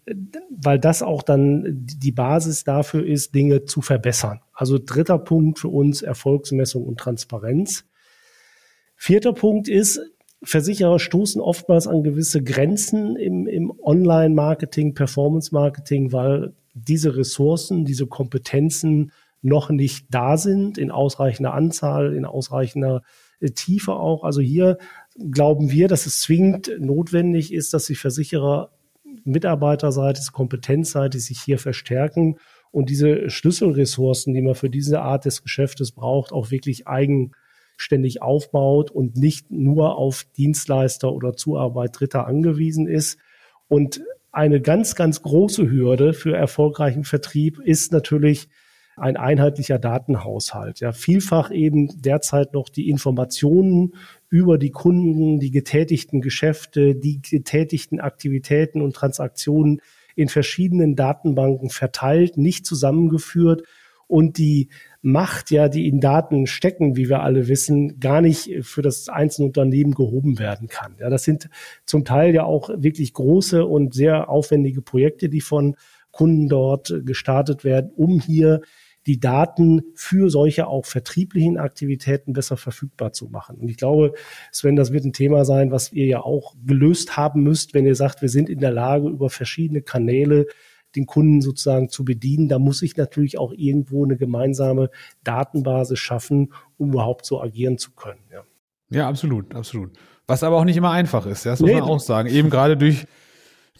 weil das auch dann die Basis dafür ist, Dinge zu verbessern. Also dritter Punkt für uns Erfolgsmessung und Transparenz. Vierter Punkt ist, Versicherer stoßen oftmals an gewisse Grenzen im, im Online-Marketing, Performance-Marketing, weil diese Ressourcen, diese Kompetenzen noch nicht da sind, in ausreichender Anzahl, in ausreichender äh, Tiefe auch. Also hier glauben wir, dass es zwingend notwendig ist, dass die Versicherer mitarbeiterseitig, kompetenzseitig sich hier verstärken und diese Schlüsselressourcen, die man für diese Art des Geschäftes braucht, auch wirklich eigenständig aufbaut und nicht nur auf Dienstleister oder Zuarbeit Dritter angewiesen ist. Und eine ganz, ganz große Hürde für erfolgreichen Vertrieb ist natürlich ein einheitlicher Datenhaushalt. Ja, vielfach eben derzeit noch die Informationen über die Kunden, die getätigten Geschäfte, die getätigten Aktivitäten und Transaktionen in verschiedenen Datenbanken verteilt, nicht zusammengeführt und die Macht, ja, die in Daten stecken, wie wir alle wissen, gar nicht für das einzelne Unternehmen gehoben werden kann. Ja, das sind zum Teil ja auch wirklich große und sehr aufwendige Projekte, die von Kunden dort gestartet werden, um hier die Daten für solche auch vertrieblichen Aktivitäten besser verfügbar zu machen. Und ich glaube, Sven, das wird ein Thema sein, was ihr ja auch gelöst haben müsst, wenn ihr sagt, wir sind in der Lage, über verschiedene Kanäle den Kunden sozusagen zu bedienen. Da muss ich natürlich auch irgendwo eine gemeinsame Datenbasis schaffen, um überhaupt so agieren zu können. Ja, ja absolut, absolut. Was aber auch nicht immer einfach ist, das muss nee, man auch sagen. Eben gerade durch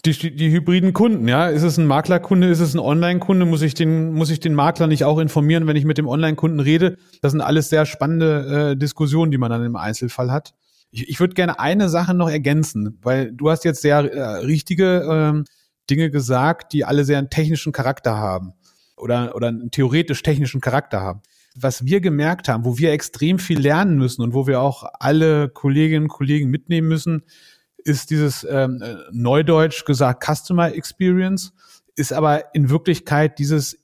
die, die hybriden Kunden, ja. Ist es ein Maklerkunde, ist es ein Online-Kunde? Muss ich den, muss ich den Makler nicht auch informieren, wenn ich mit dem Online-Kunden rede? Das sind alles sehr spannende äh, Diskussionen, die man dann im Einzelfall hat. Ich, ich würde gerne eine Sache noch ergänzen, weil du hast jetzt sehr äh, richtige ähm, Dinge gesagt, die alle sehr einen technischen Charakter haben. oder, oder einen theoretisch-technischen Charakter haben. Was wir gemerkt haben, wo wir extrem viel lernen müssen und wo wir auch alle Kolleginnen und Kollegen mitnehmen müssen, ist dieses ähm, Neudeutsch gesagt Customer Experience, ist aber in Wirklichkeit dieses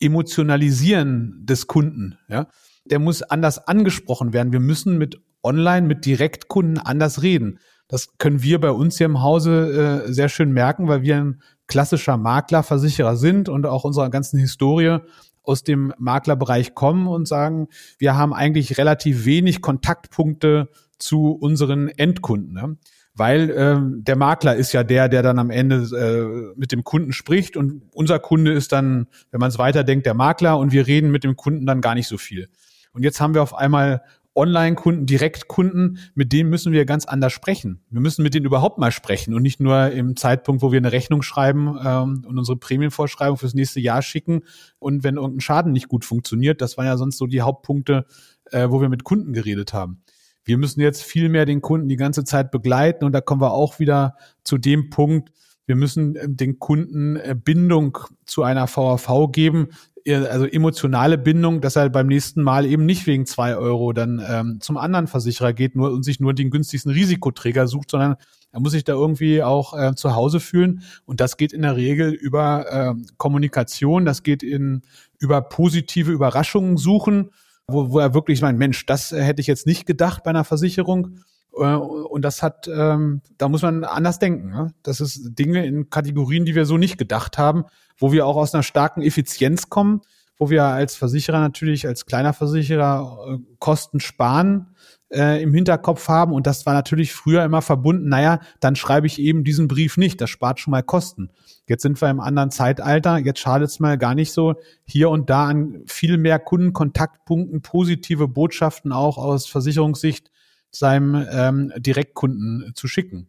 Emotionalisieren des Kunden. Ja? Der muss anders angesprochen werden. Wir müssen mit Online, mit Direktkunden anders reden. Das können wir bei uns hier im Hause äh, sehr schön merken, weil wir ein klassischer Maklerversicherer sind und auch unserer ganzen Historie aus dem Maklerbereich kommen und sagen, wir haben eigentlich relativ wenig Kontaktpunkte zu unseren Endkunden. Ne? Weil ähm, der Makler ist ja der, der dann am Ende äh, mit dem Kunden spricht und unser Kunde ist dann, wenn man es weiterdenkt, der Makler und wir reden mit dem Kunden dann gar nicht so viel. Und jetzt haben wir auf einmal Online-Kunden, Direktkunden, mit denen müssen wir ganz anders sprechen. Wir müssen mit denen überhaupt mal sprechen und nicht nur im Zeitpunkt, wo wir eine Rechnung schreiben ähm, und unsere Prämienvorschreibung fürs nächste Jahr schicken und wenn irgendein Schaden nicht gut funktioniert. Das waren ja sonst so die Hauptpunkte, äh, wo wir mit Kunden geredet haben. Wir müssen jetzt viel mehr den Kunden die ganze Zeit begleiten und da kommen wir auch wieder zu dem Punkt, wir müssen äh, den Kunden äh, Bindung zu einer VAV geben, also emotionale Bindung, dass er beim nächsten Mal eben nicht wegen zwei Euro dann ähm, zum anderen Versicherer geht nur und sich nur den günstigsten Risikoträger sucht, sondern er muss sich da irgendwie auch äh, zu Hause fühlen. Und das geht in der Regel über äh, Kommunikation, das geht in über positive Überraschungen suchen, wo, wo er wirklich meint, Mensch, das hätte ich jetzt nicht gedacht bei einer Versicherung. Äh, und das hat, ähm, da muss man anders denken. Ne? Das ist Dinge in Kategorien, die wir so nicht gedacht haben wo wir auch aus einer starken Effizienz kommen, wo wir als Versicherer natürlich, als kleiner Versicherer äh, Kosten sparen äh, im Hinterkopf haben. Und das war natürlich früher immer verbunden, naja, dann schreibe ich eben diesen Brief nicht, das spart schon mal Kosten. Jetzt sind wir im anderen Zeitalter, jetzt schadet es mal gar nicht so, hier und da an viel mehr Kundenkontaktpunkten positive Botschaften auch aus Versicherungssicht seinem ähm, Direktkunden zu schicken.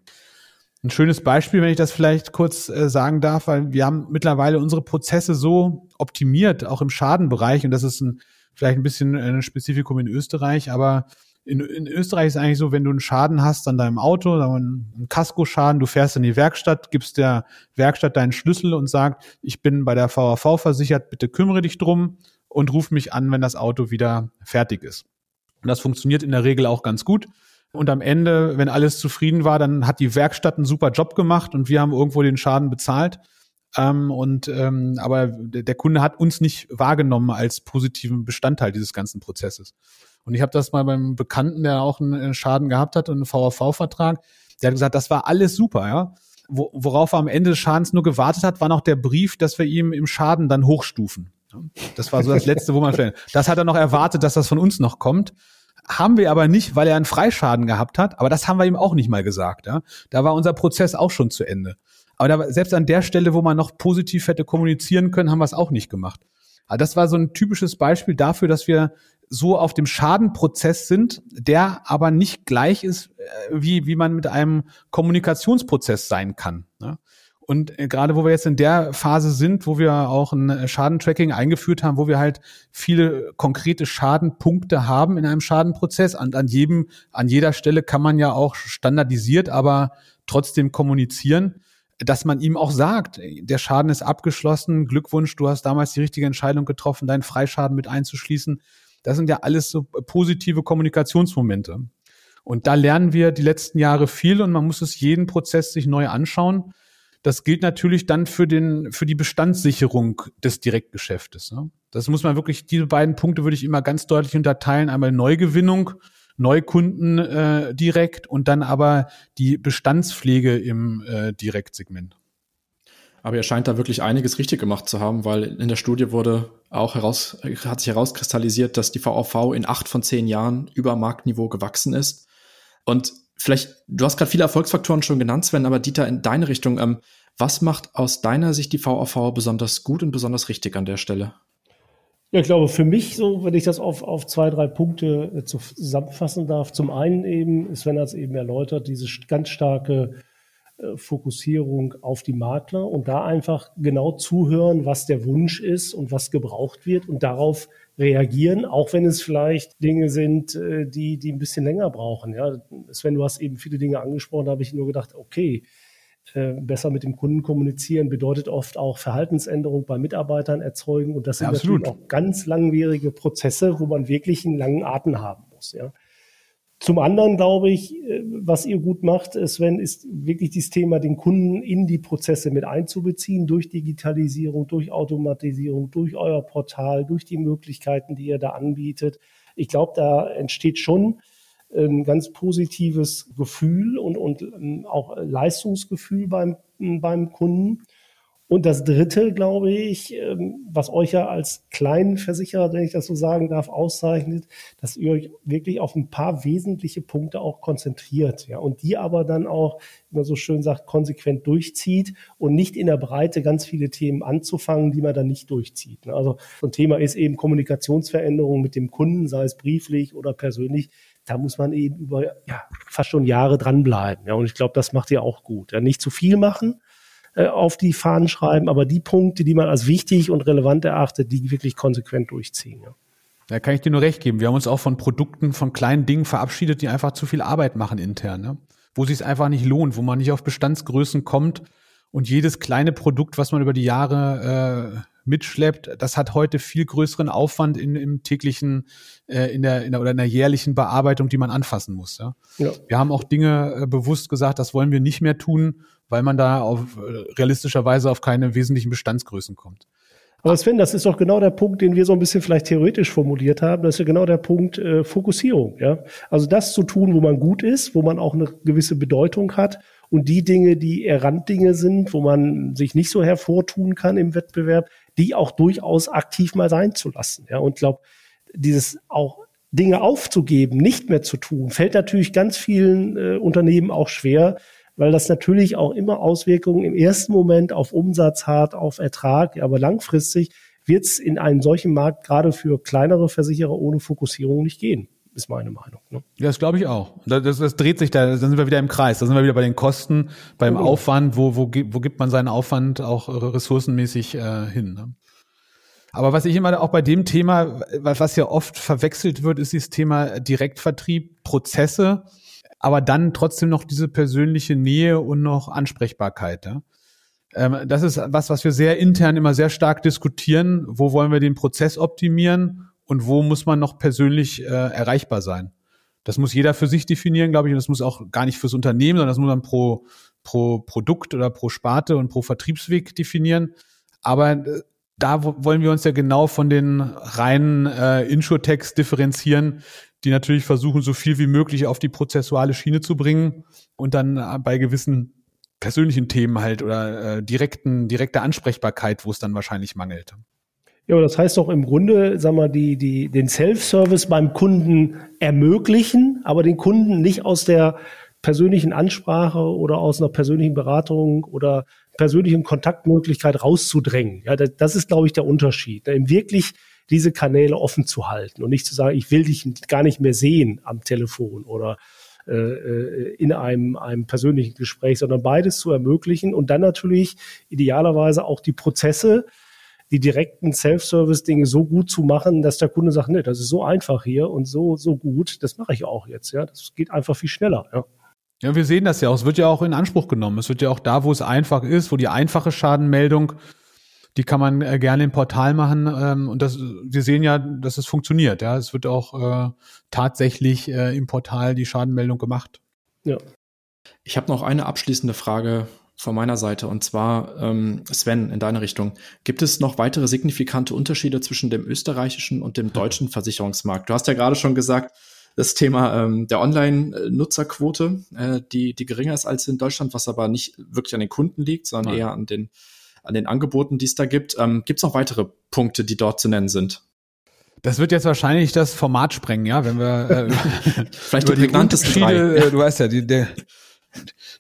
Ein schönes Beispiel, wenn ich das vielleicht kurz äh, sagen darf, weil wir haben mittlerweile unsere Prozesse so optimiert, auch im Schadenbereich, und das ist ein, vielleicht ein bisschen ein Spezifikum in Österreich, aber in, in Österreich ist eigentlich so, wenn du einen Schaden hast an deinem Auto, einen Kaskoschaden, du fährst in die Werkstatt, gibst der Werkstatt deinen Schlüssel und sagst, ich bin bei der VAV versichert, bitte kümmere dich drum und ruf mich an, wenn das Auto wieder fertig ist. Und das funktioniert in der Regel auch ganz gut. Und am Ende, wenn alles zufrieden war, dann hat die Werkstatt einen super Job gemacht und wir haben irgendwo den Schaden bezahlt. Ähm, und ähm, aber der Kunde hat uns nicht wahrgenommen als positiven Bestandteil dieses ganzen Prozesses. Und ich habe das mal beim Bekannten, der auch einen Schaden gehabt hat und einen VAV-Vertrag, der hat gesagt, das war alles super, ja. Wo, worauf er am Ende des Schadens nur gewartet hat, war noch der Brief, dass wir ihm im Schaden dann hochstufen. Das war so das Letzte, wo man Das hat er noch erwartet, dass das von uns noch kommt. Haben wir aber nicht, weil er einen Freischaden gehabt hat. Aber das haben wir ihm auch nicht mal gesagt. Ja? Da war unser Prozess auch schon zu Ende. Aber da, selbst an der Stelle, wo man noch positiv hätte kommunizieren können, haben wir es auch nicht gemacht. Aber das war so ein typisches Beispiel dafür, dass wir so auf dem Schadenprozess sind, der aber nicht gleich ist, äh, wie, wie man mit einem Kommunikationsprozess sein kann. Ne? Und äh, gerade wo wir jetzt in der Phase sind, wo wir auch ein äh, Schadentracking eingeführt haben, wo wir halt viele konkrete Schadenpunkte haben in einem Schadenprozess. Und an jedem, an jeder Stelle kann man ja auch standardisiert, aber trotzdem kommunizieren, dass man ihm auch sagt, der Schaden ist abgeschlossen, Glückwunsch, du hast damals die richtige Entscheidung getroffen, deinen Freischaden mit einzuschließen. Das sind ja alles so positive Kommunikationsmomente. Und da lernen wir die letzten Jahre viel und man muss es jeden Prozess sich neu anschauen. Das gilt natürlich dann für den, für die Bestandssicherung des Direktgeschäftes. Ne? Das muss man wirklich, diese beiden Punkte würde ich immer ganz deutlich unterteilen. Einmal Neugewinnung, Neukunden äh, direkt und dann aber die Bestandspflege im äh, Direktsegment. Aber er scheint da wirklich einiges richtig gemacht zu haben, weil in der Studie wurde auch heraus, hat sich herauskristallisiert, dass die VAV in acht von zehn Jahren über Marktniveau gewachsen ist. Und vielleicht, du hast gerade viele Erfolgsfaktoren schon genannt, Sven, aber Dieter, in deine Richtung, ähm, was macht aus deiner Sicht die VAV besonders gut und besonders richtig an der Stelle? Ja, ich glaube, für mich so, wenn ich das auf, auf zwei, drei Punkte äh, zusammenfassen darf. Zum einen eben, Sven hat es eben erläutert, diese ganz starke Fokussierung auf die Makler und da einfach genau zuhören, was der Wunsch ist und was gebraucht wird und darauf reagieren, auch wenn es vielleicht Dinge sind, äh, die, die ein bisschen länger brauchen. Ja, Sven, du hast eben viele Dinge angesprochen, da habe ich nur gedacht, okay, äh, besser mit dem Kunden kommunizieren, bedeutet oft auch Verhaltensänderung bei Mitarbeitern erzeugen. Und das sind ja, natürlich auch ganz langwierige Prozesse, wo man wirklich einen langen Atem haben muss. Ja. Zum anderen glaube ich, äh, was ihr gut macht, Sven, ist wirklich dieses Thema, den Kunden in die Prozesse mit einzubeziehen, durch Digitalisierung, durch Automatisierung, durch euer Portal, durch die Möglichkeiten, die ihr da anbietet. Ich glaube, da entsteht schon ein ganz positives Gefühl und, und ähm, auch Leistungsgefühl beim, beim Kunden. Und das Dritte, glaube ich, ähm, was euch ja als kleinen Versicherer, wenn ich das so sagen darf, auszeichnet, dass ihr euch wirklich auf ein paar wesentliche Punkte auch konzentriert, ja, und die aber dann auch, wie man so schön sagt, konsequent durchzieht und nicht in der Breite ganz viele Themen anzufangen, die man dann nicht durchzieht. Ne? Also so ein Thema ist eben Kommunikationsveränderung mit dem Kunden, sei es brieflich oder persönlich. Da muss man eben über ja, fast schon Jahre dranbleiben. Ja, und ich glaube, das macht ihr auch gut. Ja, nicht zu viel machen, äh, auf die Fahnen schreiben, aber die Punkte, die man als wichtig und relevant erachtet, die wirklich konsequent durchziehen. Ja. Da kann ich dir nur recht geben. Wir haben uns auch von Produkten, von kleinen Dingen verabschiedet, die einfach zu viel Arbeit machen intern, ne? wo sich es einfach nicht lohnt, wo man nicht auf Bestandsgrößen kommt und jedes kleine Produkt, was man über die Jahre äh, mitschleppt, das hat heute viel größeren Aufwand in, im täglichen, äh, in, der, in der oder in der jährlichen Bearbeitung, die man anfassen muss. Ja? ja. Wir haben auch Dinge äh, bewusst gesagt, das wollen wir nicht mehr tun, weil man da auf, realistischerweise auf keine wesentlichen Bestandsgrößen kommt. Aber Sven, das ist doch genau der Punkt, den wir so ein bisschen vielleicht theoretisch formuliert haben. Das ist ja genau der Punkt äh, Fokussierung. Ja? Also das zu tun, wo man gut ist, wo man auch eine gewisse Bedeutung hat und die Dinge, die eher Randdinge sind, wo man sich nicht so hervortun kann im Wettbewerb, die auch durchaus aktiv mal sein zu lassen. Ja, und glaube, dieses auch Dinge aufzugeben, nicht mehr zu tun, fällt natürlich ganz vielen äh, Unternehmen auch schwer, weil das natürlich auch immer Auswirkungen im ersten Moment auf Umsatz hat, auf Ertrag, aber langfristig wird es in einem solchen Markt gerade für kleinere Versicherer ohne Fokussierung nicht gehen ist meine Meinung. Ne? Ja, das glaube ich auch. Das, das, dreht sich da, dann sind wir wieder im Kreis. Da sind wir wieder bei den Kosten, beim oh. Aufwand, wo, wo, wo gibt man seinen Aufwand auch ressourcenmäßig äh, hin. Ne? Aber was ich immer auch bei dem Thema, was ja oft verwechselt wird, ist dieses Thema Direktvertrieb, Prozesse, aber dann trotzdem noch diese persönliche Nähe und noch Ansprechbarkeit. Ja? Ähm, das ist was, was wir sehr intern immer sehr stark diskutieren. Wo wollen wir den Prozess optimieren und wo muss man noch persönlich äh, erreichbar sein. Das muss jeder für sich definieren, glaube ich, und das muss auch gar nicht fürs Unternehmen, sondern das muss man pro, pro Produkt oder pro Sparte und pro Vertriebsweg definieren. Aber äh, da wollen wir uns ja genau von den reinen äh, Insurtechs differenzieren, die natürlich versuchen, so viel wie möglich auf die prozessuale Schiene zu bringen und dann äh, bei gewissen persönlichen Themen halt oder äh, direkten, direkter Ansprechbarkeit, wo es dann wahrscheinlich mangelt. Ja, aber das heißt doch im Grunde, sag mal, die, die, den Self-Service beim Kunden ermöglichen, aber den Kunden nicht aus der persönlichen Ansprache oder aus einer persönlichen Beratung oder persönlichen Kontaktmöglichkeit rauszudrängen. Ja, das, ist, glaube ich, der Unterschied. Eben wirklich diese Kanäle offen zu halten und nicht zu sagen, ich will dich gar nicht mehr sehen am Telefon oder äh, äh in einem, einem persönlichen Gespräch, sondern beides zu ermöglichen und dann natürlich idealerweise auch die Prozesse die direkten Self-Service-Dinge so gut zu machen, dass der Kunde sagt, nee, das ist so einfach hier und so, so gut, das mache ich auch jetzt, ja. Das geht einfach viel schneller, ja. Ja, wir sehen das ja auch. Es wird ja auch in Anspruch genommen. Es wird ja auch da, wo es einfach ist, wo die einfache Schadenmeldung, die kann man äh, gerne im Portal machen. Ähm, und das, wir sehen ja, dass es funktioniert. Ja, es wird auch äh, tatsächlich äh, im Portal die Schadenmeldung gemacht. Ja. Ich habe noch eine abschließende Frage von meiner Seite. Und zwar, ähm, Sven, in deine Richtung. Gibt es noch weitere signifikante Unterschiede zwischen dem österreichischen und dem deutschen Versicherungsmarkt? Du hast ja gerade schon gesagt, das Thema ähm, der Online-Nutzerquote, äh, die, die geringer ist als in Deutschland, was aber nicht wirklich an den Kunden liegt, sondern Nein. eher an den, an den Angeboten, die es da gibt. Ähm, gibt es noch weitere Punkte, die dort zu nennen sind? Das wird jetzt wahrscheinlich das Format sprengen, ja, wenn wir äh, vielleicht über die Unterschiede, äh, du weißt ja, die, der,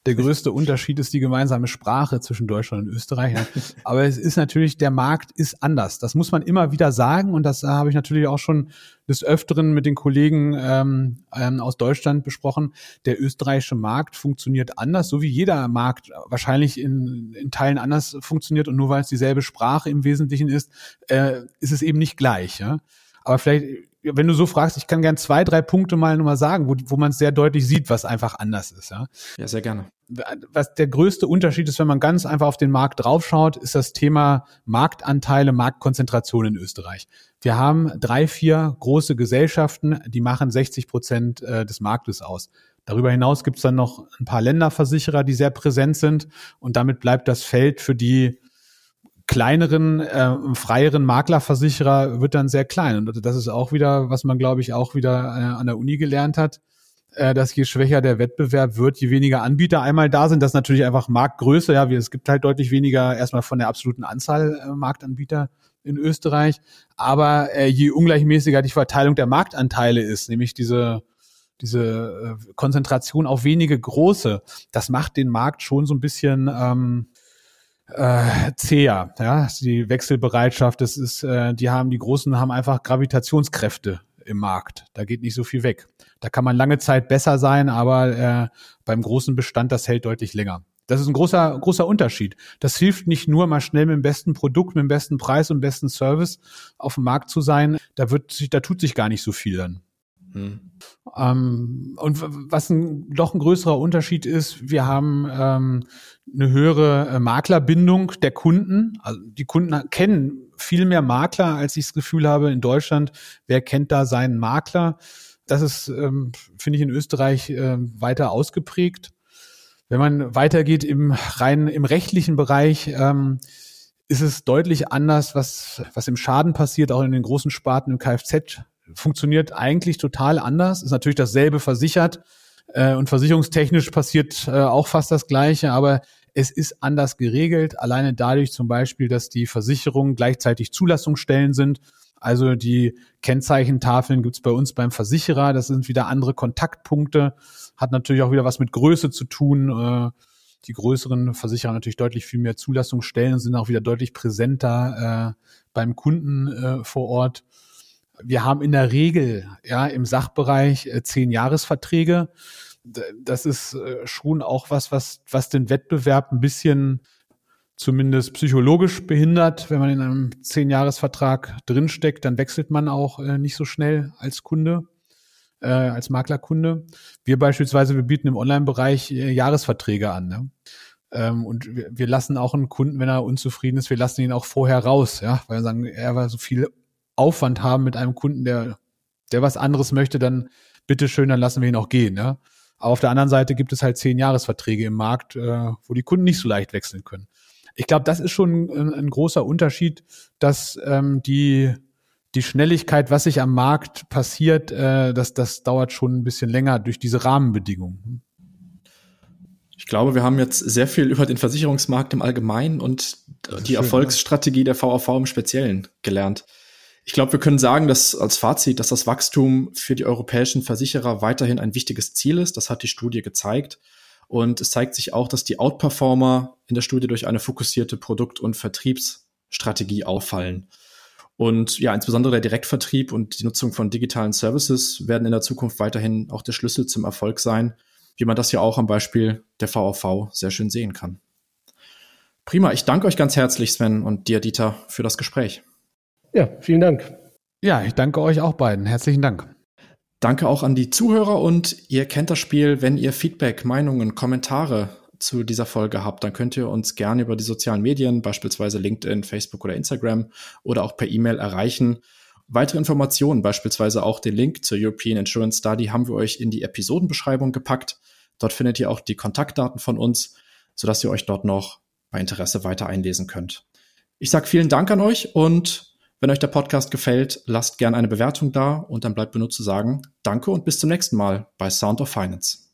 der größte Unterschied ist die gemeinsame Sprache zwischen Deutschland und Österreich. Aber es ist natürlich, der Markt ist anders. Das muss man immer wieder sagen. Und das habe ich natürlich auch schon des Öfteren mit den Kollegen ähm, ähm, aus Deutschland besprochen. Der österreichische Markt funktioniert anders, so wie jeder Markt wahrscheinlich in, in Teilen anders funktioniert. Und nur weil es dieselbe Sprache im Wesentlichen ist, äh, ist es eben nicht gleich. Ja? Aber vielleicht wenn du so fragst, ich kann gern zwei, drei Punkte mal nur mal sagen, wo, wo man es sehr deutlich sieht, was einfach anders ist. Ja? ja, sehr gerne. Was der größte Unterschied ist, wenn man ganz einfach auf den Markt draufschaut, ist das Thema Marktanteile, Marktkonzentration in Österreich. Wir haben drei, vier große Gesellschaften, die machen 60 Prozent äh, des Marktes aus. Darüber hinaus gibt es dann noch ein paar Länderversicherer, die sehr präsent sind und damit bleibt das Feld für die kleineren, äh, freieren Maklerversicherer wird dann sehr klein. Und das ist auch wieder, was man, glaube ich, auch wieder äh, an der Uni gelernt hat, äh, dass je schwächer der Wettbewerb wird, je weniger Anbieter einmal da sind. Das natürlich einfach Marktgröße. Ja, wie, es gibt halt deutlich weniger erstmal von der absoluten Anzahl äh, Marktanbieter in Österreich. Aber äh, je ungleichmäßiger die Verteilung der Marktanteile ist, nämlich diese diese äh, Konzentration auf wenige große, das macht den Markt schon so ein bisschen ähm, äh, zäher. Ja, die Wechselbereitschaft, das ist, äh, die haben, die Großen haben einfach Gravitationskräfte im Markt. Da geht nicht so viel weg. Da kann man lange Zeit besser sein, aber äh, beim großen Bestand, das hält deutlich länger. Das ist ein großer, großer Unterschied. Das hilft nicht nur mal schnell mit dem besten Produkt, mit dem besten Preis und besten Service auf dem Markt zu sein. Da wird sich, da tut sich gar nicht so viel dann. Hm. Ähm, und was ein, doch ein größerer Unterschied ist, wir haben ähm, eine höhere äh, Maklerbindung der Kunden. Also die Kunden kennen viel mehr Makler, als ich das Gefühl habe in Deutschland. Wer kennt da seinen Makler? Das ist, ähm, finde ich, in Österreich äh, weiter ausgeprägt. Wenn man weitergeht im rein im rechtlichen Bereich, ähm, ist es deutlich anders, was, was im Schaden passiert, auch in den großen Sparten im Kfz funktioniert eigentlich total anders, ist natürlich dasselbe versichert äh, und versicherungstechnisch passiert äh, auch fast das Gleiche, aber es ist anders geregelt, alleine dadurch zum Beispiel, dass die Versicherungen gleichzeitig Zulassungsstellen sind. Also die Kennzeichentafeln gibt's bei uns beim Versicherer, das sind wieder andere Kontaktpunkte, hat natürlich auch wieder was mit Größe zu tun. Äh, die größeren Versicherer natürlich deutlich viel mehr Zulassungsstellen sind auch wieder deutlich präsenter äh, beim Kunden äh, vor Ort wir haben in der Regel ja im Sachbereich äh, zehn Jahresverträge. Das ist äh, schon auch was, was, was den Wettbewerb ein bisschen zumindest psychologisch behindert. Wenn man in einem zehn Jahresvertrag drinsteckt, dann wechselt man auch äh, nicht so schnell als Kunde, als Maklerkunde. Wir beispielsweise, wir bieten im Online-Bereich Jahresverträge an. Ne? Ähm, und wir, wir lassen auch einen Kunden, wenn er unzufrieden ist, wir lassen ihn auch vorher raus, ja, weil wir sagen, er war so viel Aufwand haben mit einem Kunden, der, der was anderes möchte, dann bitteschön, dann lassen wir ihn auch gehen. Ja? Aber auf der anderen Seite gibt es halt zehn Jahresverträge im Markt, äh, wo die Kunden nicht so leicht wechseln können. Ich glaube, das ist schon ein, ein großer Unterschied, dass ähm, die die Schnelligkeit, was sich am Markt passiert, äh, das, das dauert schon ein bisschen länger durch diese Rahmenbedingungen. Ich glaube, wir haben jetzt sehr viel über den Versicherungsmarkt im Allgemeinen und die schön, Erfolgsstrategie ja. der VAV im Speziellen gelernt. Ich glaube, wir können sagen, dass als Fazit, dass das Wachstum für die europäischen Versicherer weiterhin ein wichtiges Ziel ist. Das hat die Studie gezeigt. Und es zeigt sich auch, dass die Outperformer in der Studie durch eine fokussierte Produkt- und Vertriebsstrategie auffallen. Und ja, insbesondere der Direktvertrieb und die Nutzung von digitalen Services werden in der Zukunft weiterhin auch der Schlüssel zum Erfolg sein, wie man das ja auch am Beispiel der VAV sehr schön sehen kann. Prima, ich danke euch ganz herzlich, Sven und dir, Dieter, für das Gespräch. Ja, vielen Dank. Ja, ich danke euch auch beiden. Herzlichen Dank. Danke auch an die Zuhörer und ihr kennt das Spiel. Wenn ihr Feedback, Meinungen, Kommentare zu dieser Folge habt, dann könnt ihr uns gerne über die sozialen Medien, beispielsweise LinkedIn, Facebook oder Instagram oder auch per E-Mail erreichen. Weitere Informationen, beispielsweise auch den Link zur European Insurance Study, haben wir euch in die Episodenbeschreibung gepackt. Dort findet ihr auch die Kontaktdaten von uns, sodass ihr euch dort noch bei Interesse weiter einlesen könnt. Ich sage vielen Dank an euch und wenn euch der Podcast gefällt, lasst gerne eine Bewertung da und dann bleibt mir nur zu sagen, danke und bis zum nächsten Mal bei Sound of Finance.